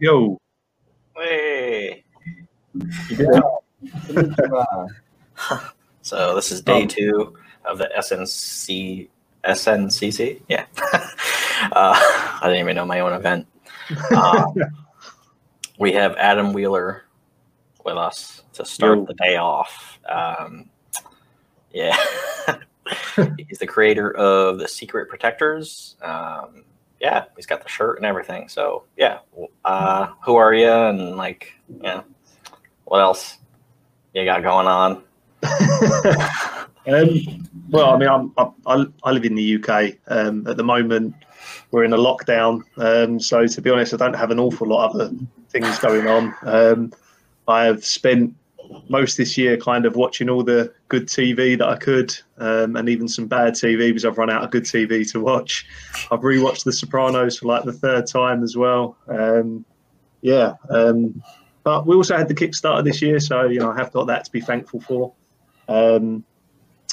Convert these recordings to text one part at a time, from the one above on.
Yo. Hey. Yeah. So this is day Um, two of the SNC SNCC. Yeah. uh, I didn't even know my own event. Um, we have Adam Wheeler with us to start Yo. the day off. Um, yeah. he's the creator of the Secret Protectors. Um, yeah, he's got the shirt and everything. So yeah, uh, who are you? And like, yeah, what else you got going on? um, well, I mean, I'm, I, I live in the UK um, at the moment. We're in a lockdown, um, so to be honest, I don't have an awful lot of other things going on. Um, I have spent most this year kind of watching all the good TV that I could, um, and even some bad TV because I've run out of good TV to watch. I've rewatched The Sopranos for like the third time as well. Um, yeah, um, but we also had the Kickstarter this year, so you know I have got that to be thankful for. Um,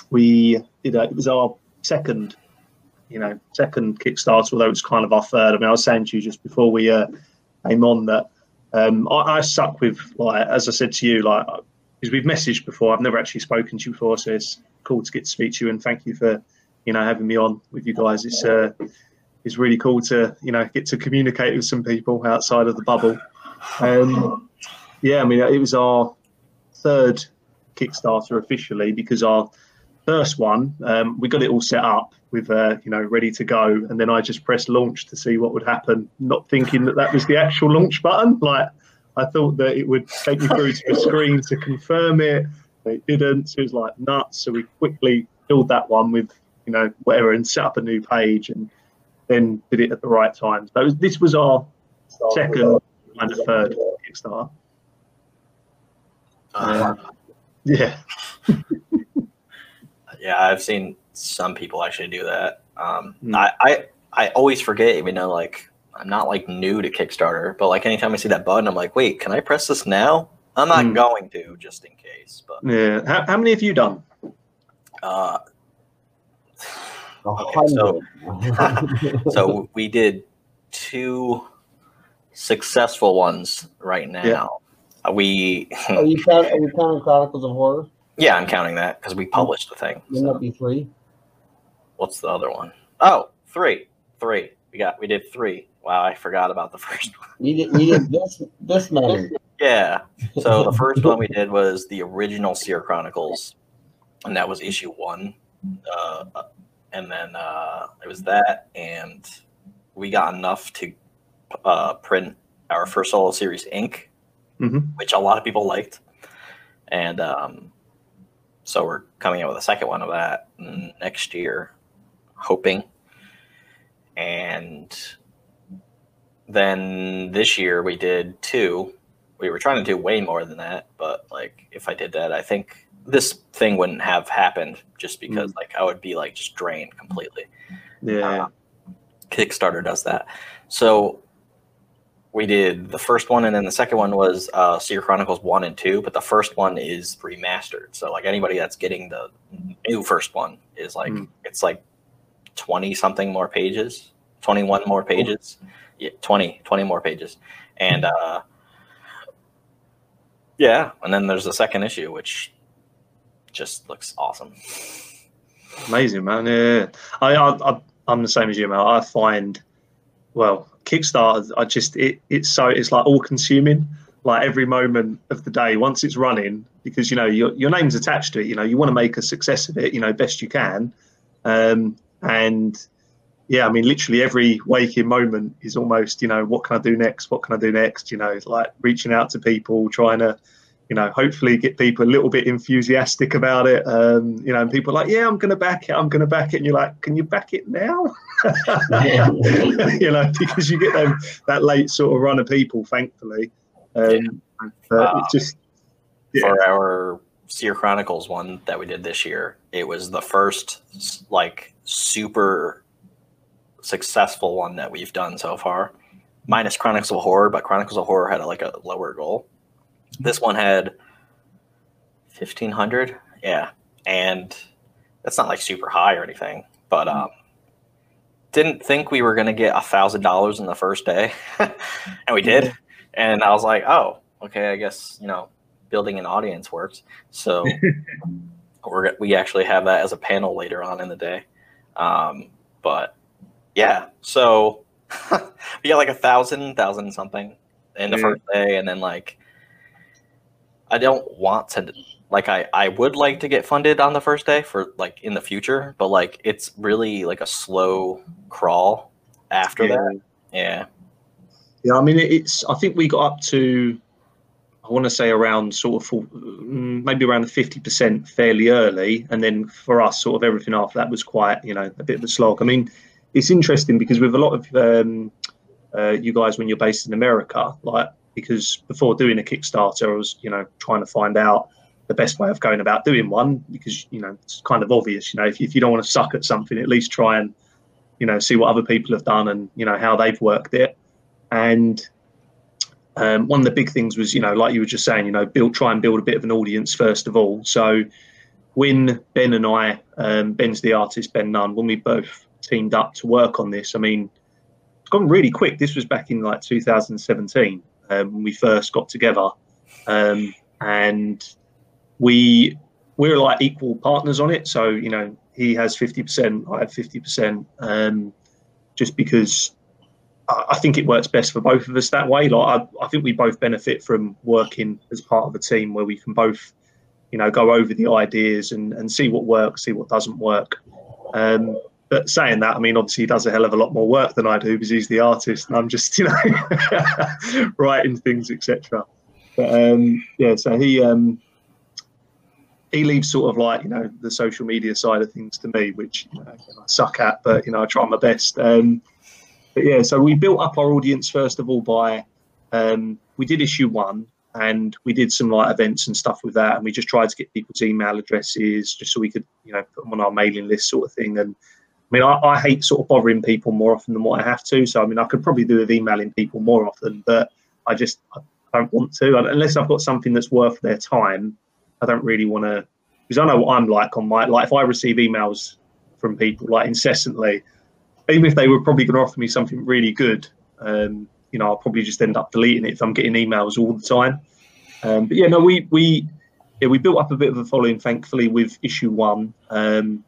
we did a, it was our second, you know, second Kickstarter, although it's kind of our third. I mean, I was saying to you just before we uh, came on that um, I, I suck with like as I said to you, like because we've messaged before. I've never actually spoken to you before, so it's cool to get to speak to you and thank you for you know having me on with you guys. It's uh, it's really cool to you know get to communicate with some people outside of the bubble. Um, yeah, I mean it was our third Kickstarter officially because our first one um, we got it all set up with uh, you know ready to go, and then I just pressed launch to see what would happen, not thinking that that was the actual launch button. Like I thought that it would take me through to the screen to confirm it. It didn't. So it was like nuts. So we quickly filled that one with you know whatever and set up a new page and then did it at the right time. So was, this was our second and of third Kickstarter. Uh, Yeah. yeah, I've seen some people actually do that. Um, Hmm. I, I I always forget, even though like I'm not like new to Kickstarter, but like anytime I see that button, I'm like, wait, can I press this now? I'm not Hmm. going to, just in case. But Yeah. How, how many have you done? uh, Okay, so- so we did two successful ones right now. Uh, We are you count, are you counting Chronicles of Horror? Yeah, I'm counting that because we published the thing. Wouldn't So that be three? what's the other one? Oh, three, three. We got we did three. Wow, I forgot about the first one. You did, you did this this many. Yeah. So the first one we did was the original Seer Chronicles, and that was issue one. Uh, and then uh, it was that, and we got enough to uh, print our first solo series ink, Mhm. which a lot of people liked, and um, so we're coming out with a second one of that next year, hoping. And then this year we did two we were trying to do way more than that but like if i did that i think this thing wouldn't have happened just because mm. like i would be like just drained completely Yeah. Uh, kickstarter does that so we did the first one and then the second one was uh seer chronicles 1 and 2 but the first one is remastered so like anybody that's getting the new first one is like Mm. it's like 20 something more pages 21 more pages yeah 20 20 more pages and uh yeah and then there's the second issue which just looks awesome Amazing, man. Yeah, I, I, I I'm the same as you, man. I find, well, Kickstarter. I just it it's so it's like all consuming. Like every moment of the day, once it's running, because you know your your name's attached to it. You know you want to make a success of it. You know best you can, um, and yeah, I mean literally every waking moment is almost you know what can I do next? What can I do next? You know, like reaching out to people, trying to you know, hopefully get people a little bit enthusiastic about it. Um, you know, and people are like, yeah, I'm going to back it. I'm going to back it. And you're like, can you back it now? you know, because you get them that late sort of run of people, thankfully. Um, but Uh, just, yeah, for our Seer Chronicles one that we did this year, it was the first like super successful one that we've done so far. Minus Chronicles of Horror, but Chronicles of Horror had like a lower goal. This one had fifteen hundred, yeah, and that's not like super high or anything, but um, didn't think we were gonna get a thousand dollars in the first day, and we did. and I was like, oh, okay, I guess you know, building an audience works. So we're we actually have that as a panel later on in the day. Um, but yeah, so we got like a thousand, thousand something in the Yeah. first day, and then like I don't want to like I I would like to get funded on the first day for like in the future, but like it's really like a slow crawl after Yeah. that. Yeah. Yeah, I mean, it's. I think we got up to, I want to say around sort of, full- mm, maybe around the fifty percent fairly early, and then for us, sort of everything after that was quite, you know, a bit of a slog. I mean, it's interesting because with a lot of um, uh, you guys when you're based in America, like because before doing a Kickstarter, I was, you know, trying to find out the best way of going about doing one because you know it's kind of obvious. You know, if, if you don't want to suck at something, at least try and, you know, see what other people have done and you know how they've worked it. And um, one of the big things was you know like you were just saying you know build try and build a bit of an audience first of all. So when ben and i um, ben's the artist ben nunn when we both teamed up to work on this i mean it's gone really quick. This was back in like 2017 um, when we first got together um, and we we're like equal partners on it so you know he has 50% i have 50% um, just because I I think it works best for both of us that way. Like I, I think we both benefit from working as part of a team where we can both, you know, go over the ideas and, and see what works, see what doesn't work. Um, but saying that, I mean, obviously he does a hell of a lot more work than I do because he's the artist and I'm just, you know, writing things, etc. But um, yeah, so he um, he leaves sort of like you know the social media side of things to me, which you know, I suck at, but you know I try my best. Um, but yeah, so we built up our audience first of all by um, we did issue one and we did some like events and stuff with that, and we just tried to get people's email addresses just so we could you know put them on our mailing list sort of thing. And I mean, I, I hate sort of bothering people more often than what I have to. So I mean, I could probably do with emailing people more often, but I just I don't want to unless I've got something that's worth their time. I don't really want to because I know what I'm like on my like if I receive emails from people like incessantly even if they were probably going to offer me something really good, um, you know, I'll probably just end up deleting it if I'm getting emails all the time. Um, but yeah, no, we we yeah we built up a bit of a following, thankfully, with issue one, um,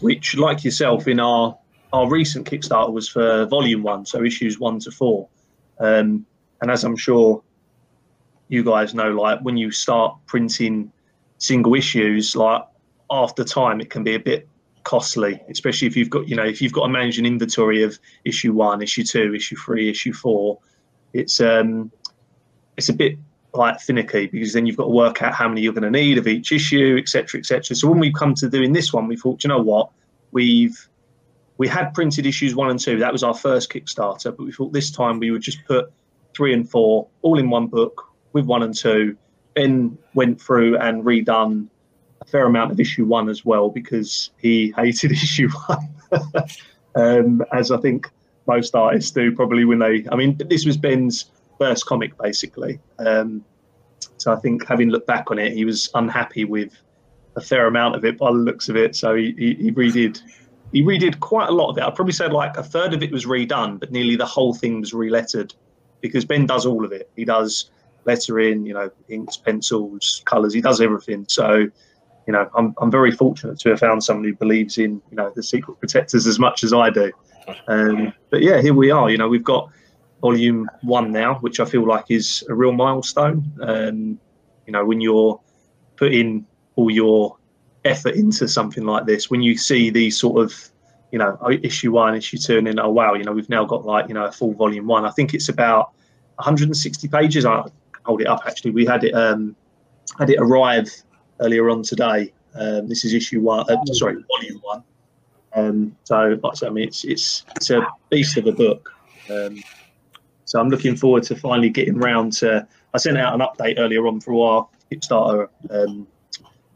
which, like yourself, in our our recent Kickstarter was for volume one, so issues one to four. Um, and as I'm sure you guys know, like when you start printing single issues, like after time, it can be a bit costly, especially if you've got, you know, if you've got to manage an inventory of issue one, issue two, issue three, issue four. It's um, it's a bit like finicky because then you've got to work out how many you're going to need of each issue, etc., etc. So when we come to doing this one, we thought, you know what, we've we had printed issues one and two. That was our first Kickstarter, but we thought this time we would just put three and four all in one book with one and two. Then went through and redone a fair amount of issue one as well because he hated issue one, um, as I think most artists do probably when they. I mean, this was Ben's first comic basically, um, so I think having looked back on it, he was unhappy with a fair amount of it by the looks of it. So he, he, he redid he redid quite a lot of it. I'd probably say like a third of it was redone, but nearly the whole thing was relettered because Ben does all of it. He does lettering, you know, inks, pencils, colours. He does everything. So, you know, I'm I'm very fortunate to have found someone who believes in you know the Secret Protectors as much as I do. Um, but yeah, here we are. You know, we've got volume one now, which I feel like is a real milestone. Um, you know, when you're putting all your effort into something like this, when you see these sort of, you know, issue one, issue two, and then oh wow, you know, we've now got like you know a full volume one. I think it's about 160 pages. I hold it up actually. We had it um, had it arrive earlier on today. Um, this is issue one. Uh, sorry, volume one. Um, so, like I mean, it's it's it's a beast of a book. Um, so I'm looking forward to finally getting round to. I sent out an update earlier on through our Kickstarter um,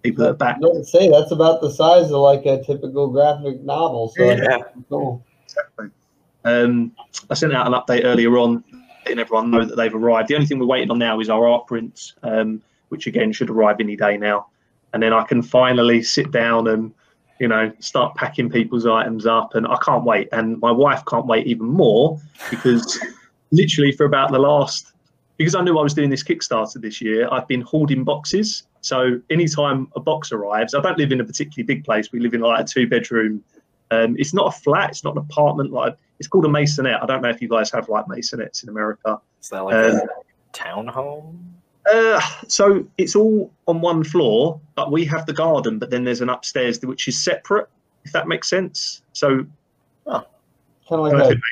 people that are back. Let's say that's about the size of like a typical graphic novel. So Yeah. cool. Exactly. Um, I sent out an update earlier on, letting everyone know that they've arrived. The only thing we're waiting on now is our art prints, um, which again should arrive any day now. And then I can finally sit down and, you know, start packing people's items up. And I can't wait. And my wife can't wait even more because literally for about the last because I knew I was doing this Kickstarter this year, I've been hoarding boxes. So anytime a box arrives, I don't live in a particularly big place. We live in like a two bedroom. Um, it's not a flat. It's not an apartment. Like it's called a maisonette. I don't know if you guys have like maisonettes in America. Is that like Um, a townhome? Uh, so it's all on one floor, but we have the garden, but then there's an upstairs which is separate. If that makes sense. So Kind of I like don't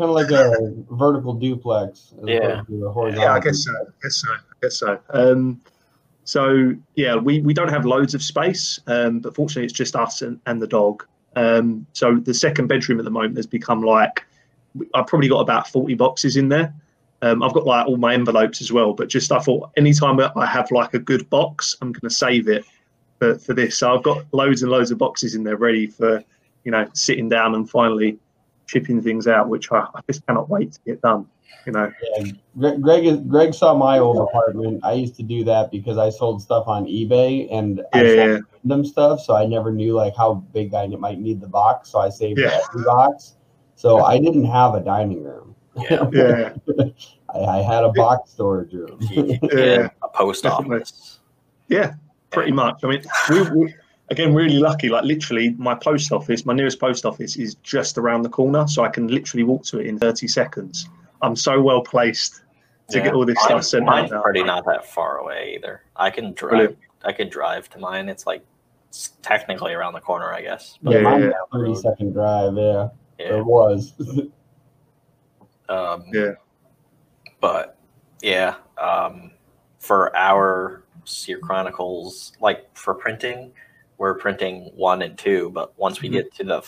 know if a it makes kind of like a vertical duplex. Yeah. opposed horizontal Yeah, I guess so. I guess so. I guess so. Um, so yeah, we, we don't have loads of space, um, but fortunately, it's just us and, and the dog. Um, so the second bedroom at the moment has become like I've probably got about forty boxes in there. Um, I've got like all my envelopes as well, but just I thought anytime that I have like a good box, I'm going to save it for, for this. So I've got loads and loads of boxes in there ready for you know sitting down and finally shipping things out, which I, I just cannot wait to get done. You know. Yeah, Greg, Greg, is, Greg saw my old apartment. I used to do that because I sold stuff on eBay and I Yeah, sold yeah. random stuff, so I never knew like how big I might need the box. So I saved Yeah. every box. So I didn't have a dining room. Yeah. Yeah, I, I had a box storage room. yeah. A post office. yeah, pretty much. I mean, we, we again really lucky. Like literally, my post office, my nearest post office, is just around the corner, so I can literally walk to it in thirty seconds. I'm so well placed to Yeah. get all this stuff Mine's, sent mine's out. now. pretty not that far away either. I can drive. Brilliant. I can drive to mine. It's like it's technically around the corner, I guess. Yeah, Yeah, mine's yeah. a 30 second drive. Yeah, Yeah. it was. Um, Yeah. But yeah, um, for our Seer Chronicles, like for printing, we're printing one and two. But once we Mhm. get to the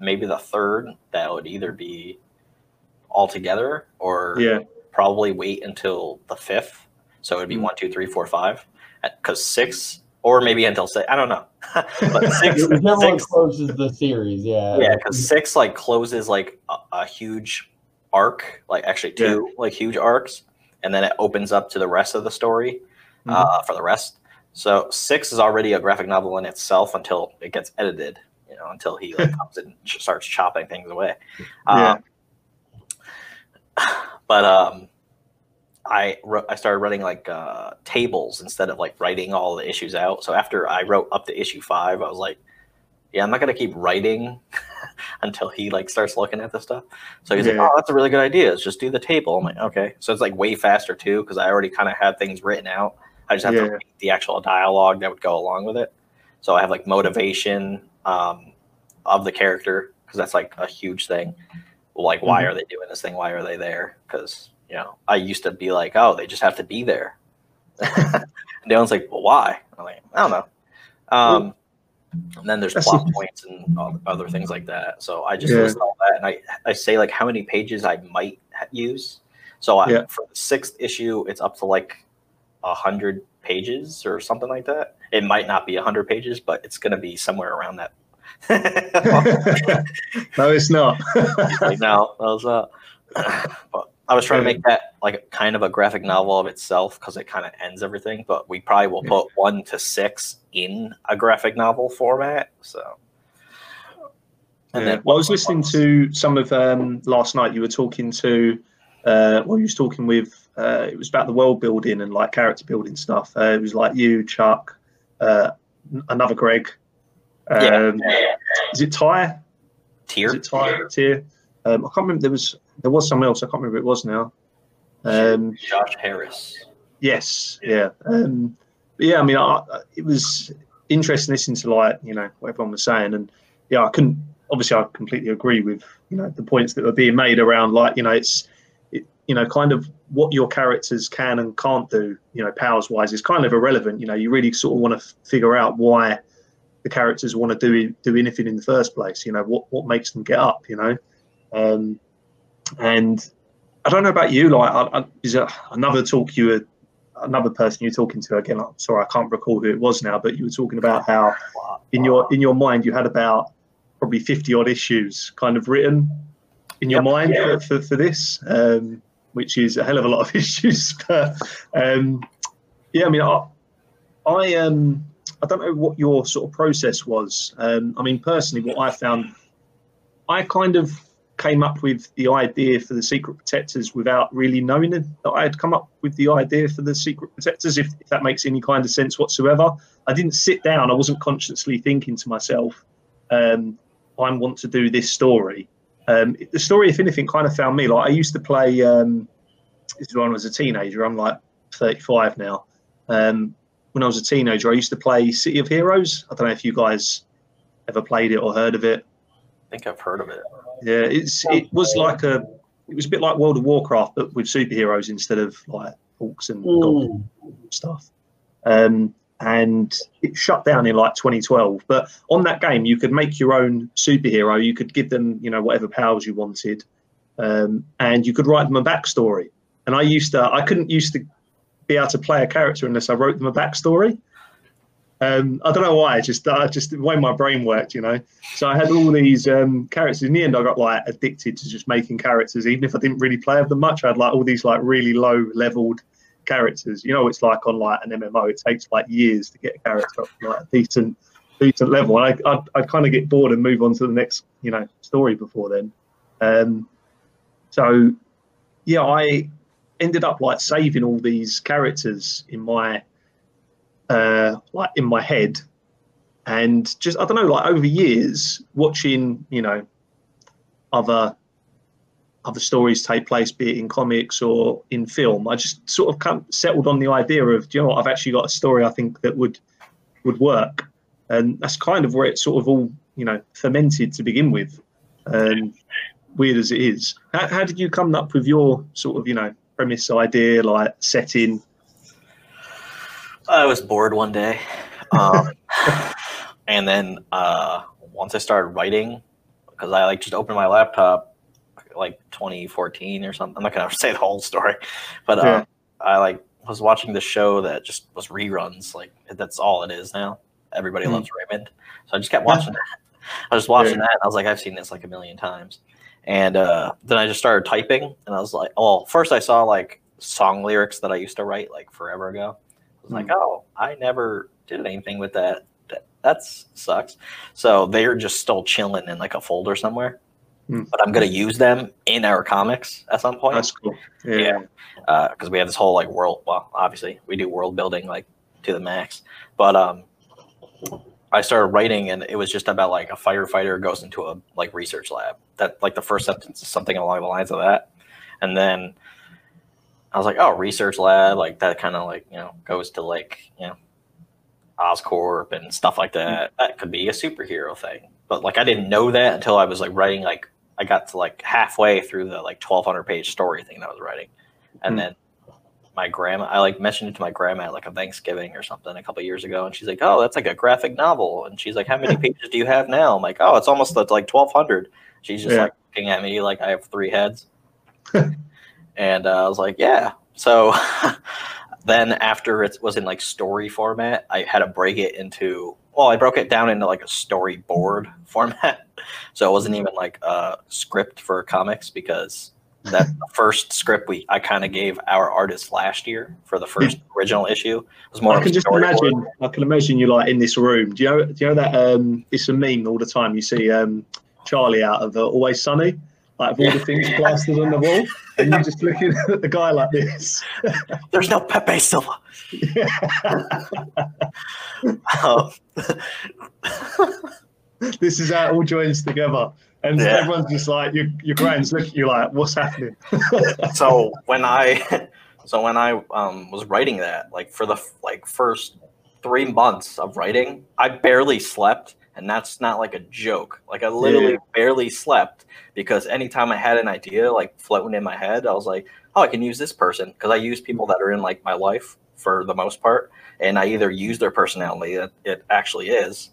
maybe the third, that would either be all together or Yeah, probably wait until the fifth. So it'd be Mhm. one, two, three, four, five. Because six, or maybe until six. I don't know. but six, six closes the series. Yeah. yeah, because six like closes like a, a huge arc, like actually two like huge arcs, and then it opens up to the rest of the story Mhm. uh, for the rest. So six is already a graphic novel in itself until it gets edited, you know, until he like comes and starts chopping things away. Yeah. Um, but um, I I started running like uh, tables instead of like writing all the issues out. So after I wrote up to issue five, I was like, yeah, I'm not gonna keep writing until he like starts looking at the stuff. So he's like, oh, that's a really good idea. Let's just do the table. I'm like, okay. So it's like way faster too because I already kind of had things written out. I just have Yeah. to write the actual dialogue that would go along with it. So I have like motivation um, of the character because that's like a huge thing. Like, why Mhm. are they doing this thing? Why are they there? Because you know, I used to be like, oh, they just have to be there. and Dylan's like, well, why? I'm like, I don't know. Um, and then there's plot points and other things like that. So I just Yeah. list all that, and I I say like how many pages I might use. So I, Yeah. for the sixth issue, it's up to like a hundred pages or something like that. It might not be a hundred pages, but it's gonna be somewhere around that. no, it's not. like no, that was uh. but I was trying to make that like kind of a graphic novel of itself because it kind of ends everything. But we probably will put one to six in a graphic novel format. So. And Yeah. then well, I was listening to some of um, last night. You were talking to, uh, well, you was talking with. Uh, it was about the world building and like character building stuff. Uh, it was like you, Chuck, uh, another Greg. Um, Yeah. Is it Ty? Is tier. it Ty? Tier? Um, I can't remember. There was there was someone else. I can't remember who it was now. Um, Josh Harris. Yes, yeah, um, but yeah. I mean, I, it was interesting listening to like you know what everyone was saying, and yeah, I couldn't. Obviously, I completely agree with you know the points that were being made around like you know it's it, you know kind of what your characters can and can't do. You know, powers wise, is kind of irrelevant. You know, you really sort of want to figure out why the characters want to do do anything in the first place. You know, what what makes them get up. You know, um, and I don't know about you. Like, I, I, is another talk you were, another person you're talking to again? I'm sorry, I can't recall who it was now, but you were talking about how in your in your mind you had about probably fifty odd issues kind of written in your Yep. mind for, for, for this, um, which is a hell of a lot of issues. But um, yeah, I mean, I, I um, I don't know what your sort of process was. Um, I mean, personally, what I found, I kind of came up with the idea for the Secret Protectors without really knowing that I had come up with the idea for the Secret Protectors, if, if that makes any kind of sense whatsoever. I didn't sit down, I wasn't consciously thinking to myself, um, I want to do this story. Um, the story, if anything, kind of found me. Like I used to play, um, this is when I was a teenager, I'm like 35 now. Um, when I was a teenager, I used to play City of Heroes. I don't know if you guys ever played it or heard of it. I think I've heard of it. Yeah, it's it was like a it was a bit like World of Warcraft, but with superheroes instead of like orcs and Mm. stuff. Um, and it shut down in like 2012. But on that game, you could make your own superhero. You could give them, you know, whatever powers you wanted, um, and you could write them a backstory. And I used to, I couldn't used to be able to play a character unless I wrote them a backstory. Um, I don't know why. Just, I just the way my brain worked, you know. So I had all these um, characters. In the end, I got like addicted to just making characters, even if I didn't really play them much. I had like all these like really low leveled characters. You know, it's like on like an MMO. It takes like years to get a character up to like a decent, decent level. And I, I'd, I'd kind of get bored and move on to the next, you know, story before then. Um, so, yeah, I ended up like saving all these characters in my, uh, like in my head, and just I don't know, like over years, watching, you know, other other stories take place, be it in comics or in film. I just sort of come, settled on the idea of, do you know what? I've actually got a story I think that would would work, and that's kind of where it sort of all you know fermented to begin with. Um, weird as it is, how, how did you come up with your sort of you know premise idea, like setting? I was bored one day, um, and then uh, once I started writing, because I like just opened my laptop, like 2014 or something. I'm not gonna say the whole story, but um, I like was watching the show that just was reruns. Like that's all it is now. Everybody Hmm. loves Raymond, so I just kept watching that. I was watching Yeah. that, and I was like, I've seen this like a million times. And uh, then I just started typing, and I was like, oh, first I saw like song lyrics that I used to write like forever ago. I was like, oh, I never did anything with that. That that's sucks. So they're just still chilling in like a folder somewhere. Hmm. But I'm gonna use them in our comics at some point That's cool. Yeah. Yeah. because we have this whole like world. Well, obviously we do world building like to the max. But um, I started writing, and it was just about like a firefighter goes into a like research lab. That like the first sentence is something along the lines of that, and then I was like, oh, research lab, like that kind of like you know goes to like you know Oscorp and stuff like that. That could be a superhero thing, but like I didn't know that until I was like writing like I got to like halfway through the like 1200 page story thing that I was writing, and Hmm. then my grandma, I like mentioned it to my grandma at like a Thanksgiving or something a couple years ago, and she's like, "Oh, that's like a graphic novel," and she's like, "How many pages do you have now?" I'm like, "Oh, it's almost like 1200." She's just Yeah. like looking at me like I have three heads, and uh, I was like, "Yeah." So then after it was in like story format, I had to break it into well, I broke it down into like a storyboard format. So it wasn't even like a script for comics because that first script we I kind of gave our artist last year for the first original issue was more I of a can just imagine. I can imagine you like in this room. Do you know? Do you know that? Um, it's a meme all the time. You see um, Charlie out of uh, Always Sunny, like all the things plastered on the wall, and you're just looking at the guy like this. There's no Pepe Silvia. Um, this is how it all joins together, and Yeah. everyone's just like your your grands look at you like, what's happening? so when I so when I um, was writing that, like for the like first three months of writing, I barely slept, and that's not like a joke. Like I literally Yeah. barely slept because anytime I had an idea like floating in my head, I was like, oh, I can use this person because I use people that are in like my life for the most part, and I either use their personality that it actually is,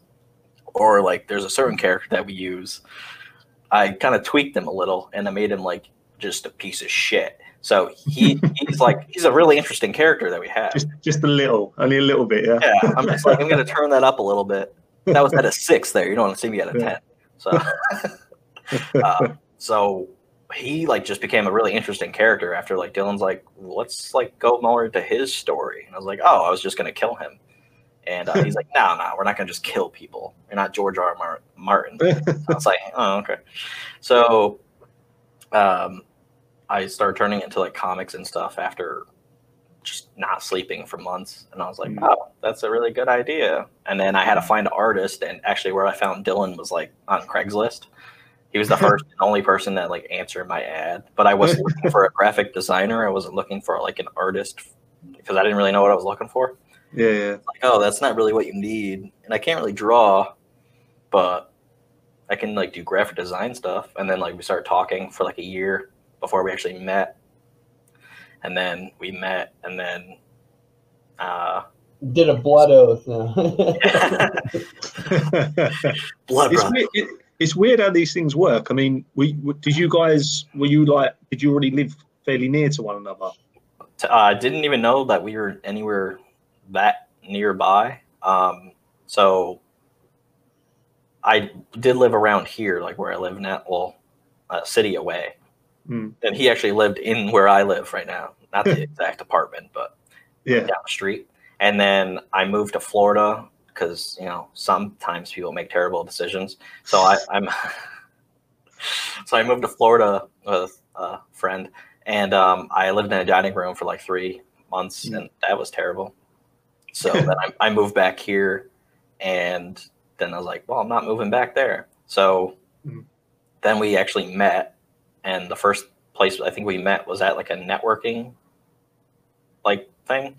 or like there's a certain character that we use. I kind of tweaked him a little, and I made him like just a piece of shit. So he he's like he's a really interesting character that we have. Just just a little, only a little bit, yeah. Yeah, I'm just like I'm gonna turn that up a little bit. That was at a six there. You don't want to see me at a Yeah. ten. So, uh, so he like just became a really interesting character after like Dylan's like let's like go more into his story, and I was like oh I was just gonna kill him, and uh, he's like no no we're not gonna just kill people. You're not George R. R. Mar- Martin. I was like, oh, okay. So um, I started turning into like comics and stuff after just not sleeping for months. And I was like, Mm. oh, that's a really good idea. And then I had to find an artist. And actually, where I found Dylan was like on Craigslist. He was the first and only person that like answered my ad. But I wasn't looking for a graphic designer. I wasn't looking for like an artist because I didn't really know what I was looking for. Yeah, yeah. Like, oh, that's not really what you need. And I can't really draw, but I can like do graphic design stuff. And then like we started talking for like a year before we actually met. And then we met, and then uh, Did a blood oath. blood it's, weird, it, it's weird how these things work. I mean, we did you guys were you like did you already live fairly near to one another? T- uh, didn't even know that we were anywhere that nearby. Um, so I did live around here, like where I live now, well, a city away. Hmm. And he actually lived in where I live right now, not the exact apartment, but Yeah, down the street. And then I moved to Florida because you know sometimes people make terrible decisions. So I, I'm so I moved to Florida with a friend, and um, I lived in a dining room for like three months, Mm. and that was terrible. So then I, I moved back here, and then I was like, well, I'm not moving back there. So Mm. then we actually met, and the first place I think we met was at like a networking like thing.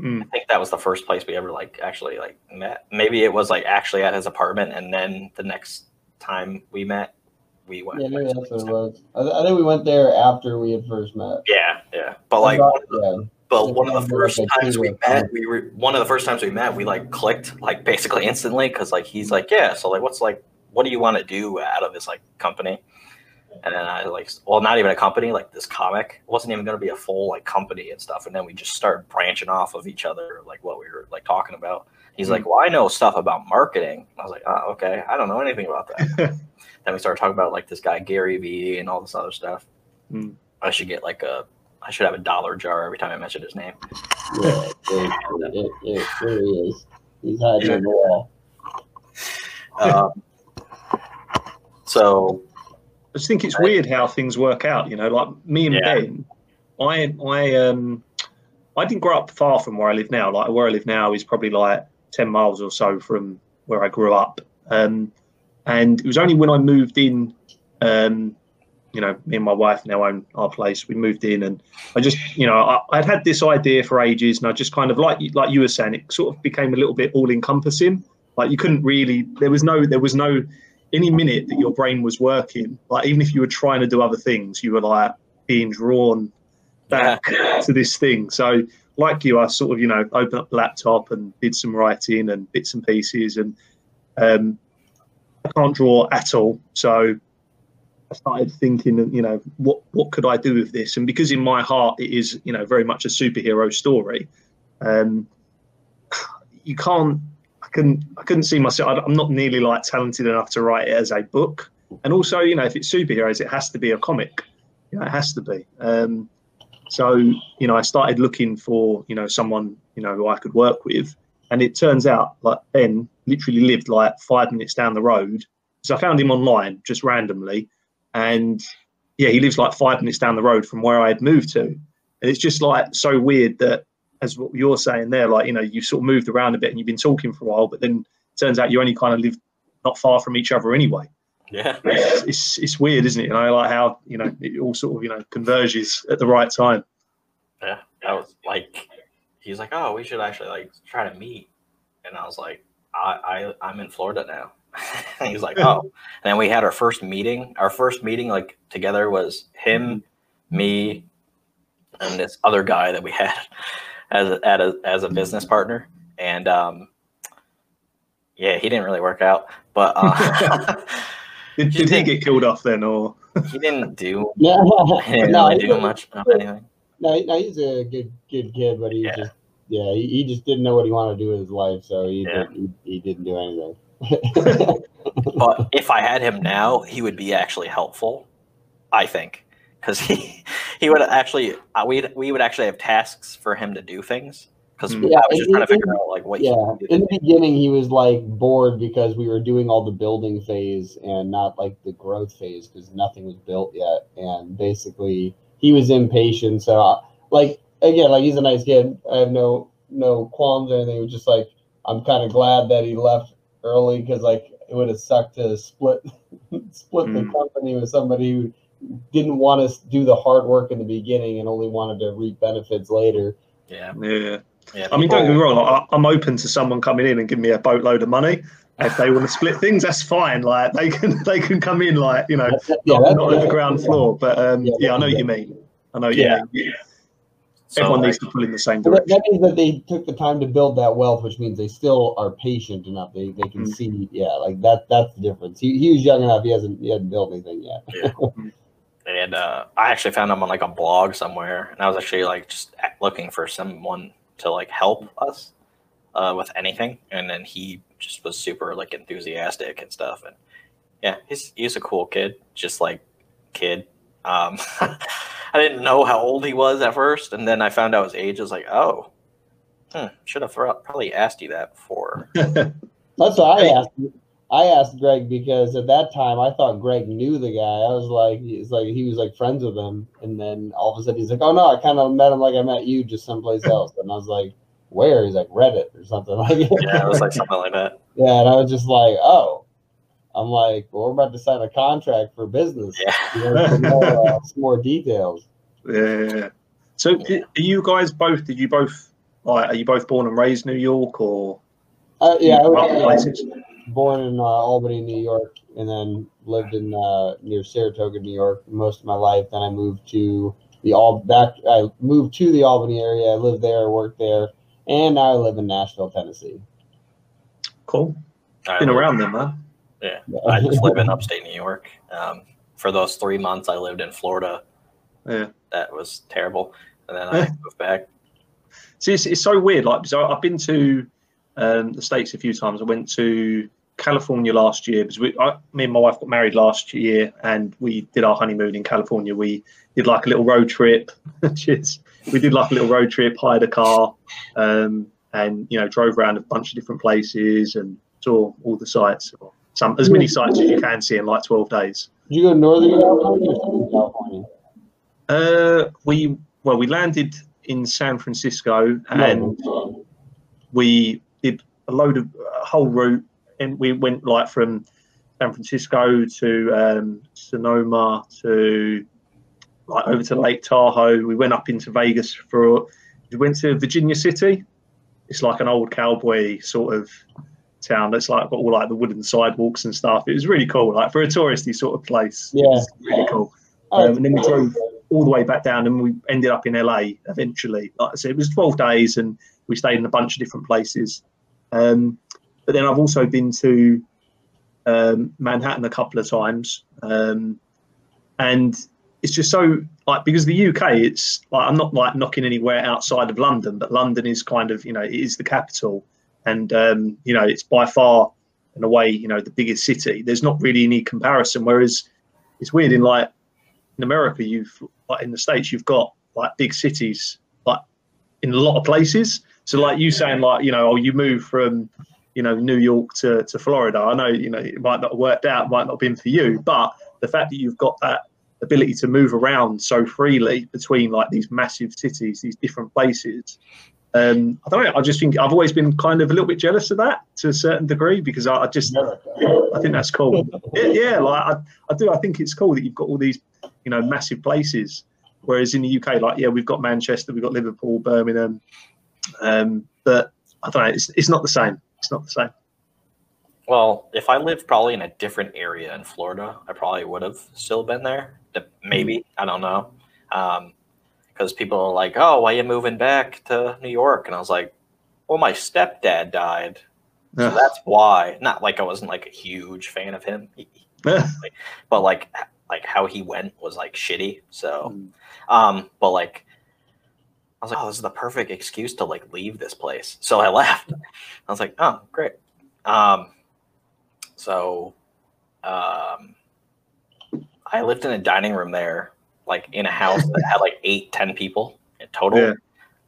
Mm. I think that was the first place we ever like actually like met. Maybe it was like actually at his apartment, and then the next time we met, we went. yeah, maybe that's what it was. I, th- I think we went there after we had first met. Yeah, yeah. But like, thought- yeah. but one of the first times we met, we were one of the first times we met, we like clicked like basically instantly because like he's like, yeah. So like, what's like, what do you want to do out of this like company? And then I like, well, not even a company, like this comic it wasn't even going to be a full like company and stuff. And then we just started branching off of each other, like what we were like talking about. He's like, well, I know stuff about marketing. I was like, oh, okay, I don't know anything about that. then we started talking about like this guy Gary Vee and all this other stuff. Hmm. I should get like a, I should have a dollar jar every time I mention his name. Yeah, it, it, it, there he is. He's hiding in the wall. Um, so I just think it's weird how things work out. You know, like me and Yeah. Ben, I I um I didn't grow up far from where I live now. Like where I live now is probably like ten miles or so from where I grew up. Um, and it was only when I moved in, um, you know, me and my wife now own our place. We moved in, and I just, you know, I, I'd had this idea for ages, and I just kind of like like you were saying, it sort of became a little bit all encompassing. Like you couldn't really, there was no, there was no, any minute that your brain was working, like even if you were trying to do other things, you were like being drawn back to this thing. So, like you, I sort of, you know, opened up the laptop and did some writing and bits and pieces, and um, I can't draw at all. So, I started thinking, you know, what what could I do with this? And because in my heart it is, you know, very much a superhero story, um, you can't. I couldn't. I couldn't see myself. I'm not nearly like talented enough to write it as a book. And also, you know, if it's superheroes, it has to be a comic. You know, it has to be. Um, so, you know, I started looking for, you know, someone, you know, who I could work with. And it turns out like Ben literally lived like five minutes down the road. So I found him online just randomly. And yeah, he lives like five minutes down the road from where I had moved to. And it's just like so weird that, as what you're saying there, like, you know, you've sort of moved around a bit and you've been talking for a while, but then turns out you only kind of live not far from each other anyway yeah, it's, it's it's weird, isn't it? You know, like how you know it all sort of you know converges at the right time. yeah. That was like, he's like, oh, we should actually like try to meet. And I was like, I, I I'm in Florida now. and he's like, oh. And then we had our first meeting. Our first meeting like together was him, me, and this other guy that we had as a, as a, as a business partner. And um, yeah, he didn't really work out, but uh, Did, did he get killed off then, or he didn't do No, he didn't no, really he- do much of anything. no, no, he's a good, good kid, but he Yeah. just, yeah, he, he just didn't know what he wanted to do with his life, so he, Yeah. did, he, he didn't do anything. but if I had him now, he would be actually helpful. I think because he he would actually uh, we we would actually have tasks for him to do things, because Mm. Yeah, I was just trying to it- figure out like what. he Yeah, in the beginning, he was like bored because we were doing all the building phase and not like the growth phase because nothing was built yet. And basically, he was impatient. So, uh, like again, like he's a nice kid. I have no no qualms or anything. It was just like I'm kind of glad that he left early because like it would have sucked to split split the Mm. company with somebody who didn't want to do the hard work in the beginning and only wanted to reap benefits later. yeah, Yeah. yeah. I mean, don't get me wrong. I, I'm open to someone coming in and giving me a boatload of money. If they want to split things, that's fine. Like they can, they can come in like you know, That's- not, that's- not at the ground floor. But um, Yeah, yeah, I know what you mean. I know what you Yeah. mean. So, Everyone needs to pull in the same Well, that, direction. that means that they took the time to build that wealth, which means they still are patient enough. They they can Mm. see, yeah, like that. That's the difference. He, he was young enough. He hasn't he hadn't built anything yet. and uh, I actually found him on like a blog somewhere, and I was actually like just looking for someone to like help us uh, with anything, and then he just was super like enthusiastic and stuff, and yeah, he's he's a cool kid, just like kid. Um, I didn't know how old he was at first, and then I found out his age. I was like, oh, hmm, should have probably asked you that before. That's what I asked. I asked Greg because at that time I thought Greg knew the guy. I was like, he's like he was like friends with him, and then all of a sudden he's like, oh no, I kind of met him like I met you, just someplace else. And I was like, where? He's like Reddit or something like. Yeah, it was like something like that. Yeah, and I was just like, oh. I'm like, well, we're about to sign a contract for business. Yeah. You know, some, more, uh, some more details. Yeah. So, did, are you guys both? Did you both? Like, are you both born and raised New York, or Uh, yeah, I other places? Born in uh, Albany, New York, and then lived in uh, near Saratoga, New York, most of my life. Then I moved to the all back. I moved to the Albany area. I lived there, worked there, and now I live in Nashville, Tennessee. Cool. I Been live- around them, man. Yeah. I just live in upstate New York. Um, for those three months, I lived in Florida. Yeah. That was terrible, and then I moved back. See, it's, it's so weird. Like, so I've been to um, the states a few times. I went to California last year because we, I, me and my wife got married last year, and we did our honeymoon in California. We did like a little road trip. Cheers. we did like a little road trip, hired a car, um, and you know drove around a bunch of different places and saw all the sights. Some as many sights as you can see in like twelve days. Did you go to Northern California or? Uh, we well, we landed in San Francisco and No. we a load of a whole route, and we went like from San Francisco to um, Sonoma to like over to Lake Tahoe. We went up into Vegas for. We went to Virginia City. It's like an old cowboy sort of town that's like got all like the wooden sidewalks and stuff. It was really cool, like for a touristy sort of place. It Yeah. was really cool. Oh, Um, and then we drove all the way back down and we ended up in LA eventually. Like I said, it was 12 days and we stayed in a bunch of different places. Um, but then I've also been to um, Manhattan a couple of times. Um, and it's just so like because the UK, it's like I'm not like knocking anywhere outside of London, but London is kind of you know it is the capital, and um, you know it's by far in a way you know the biggest city. There's not really any comparison. Whereas it's weird in like in America, you've like in the states, you've got like big cities like in a lot of places. So like you saying like you know oh you move from you know New York to, to Florida. I know you know it might not have worked out, might not have been for you, but the fact that you've got that ability to move around so freely between like these massive cities, these different places. Um, I don't know. I just think I've always been kind of a little bit jealous of that to a certain degree because I, I just I think that's cool. yeah, yeah, like I, I do. I think it's cool that you've got all these, you know, massive places. Whereas in the UK, like yeah, we've got Manchester, we've got Liverpool, Birmingham, um, but I don't know. It's, it's not the same. It's not the same. Well, if I lived probably in a different area in Florida, I probably would have still been there. Maybe I don't know, Um because people are like, "Oh, why are you moving back to New York?" And I was like, "Well, my stepdad died, so Yeah. that's why." Not like I wasn't like a huge fan of him, but like like how he went was like shitty. So, Mm. um, but like. I was like, oh, this is the perfect excuse to like leave this place. So I left. I was like, oh, great. Um, so um, I lived in a dining room there, like in a house that had like eight, ten people in total. Yeah.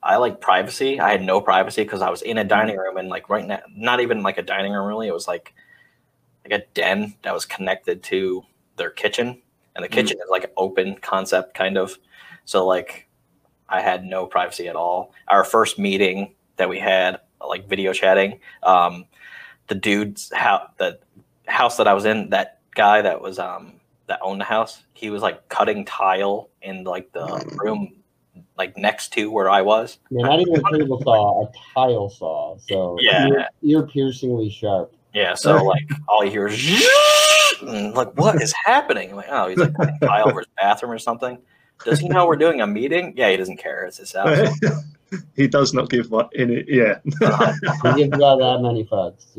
I like privacy. I had no privacy because I was in a dining room and like right now, not even like a dining room really. It was like like a den that was connected to their kitchen, and the kitchen is like an open concept kind of. So like, I had no privacy at all. Our first meeting that we had, like video chatting, um, the dude's house, the house that I was in, that guy that was um that owned the house, he was like cutting tile in like the room like next to where I was. Yeah, not even a table saw, a tile saw. So Yeah. ear piercingly sharp. Yeah, so like all you hear is like what is happening? I'm like, oh, he's like tile over his bathroom or something. Does he know we're doing a meeting? Yeah, he doesn't care. It's his house. he does not give what in it. Yeah. He gives about that many fucks. Just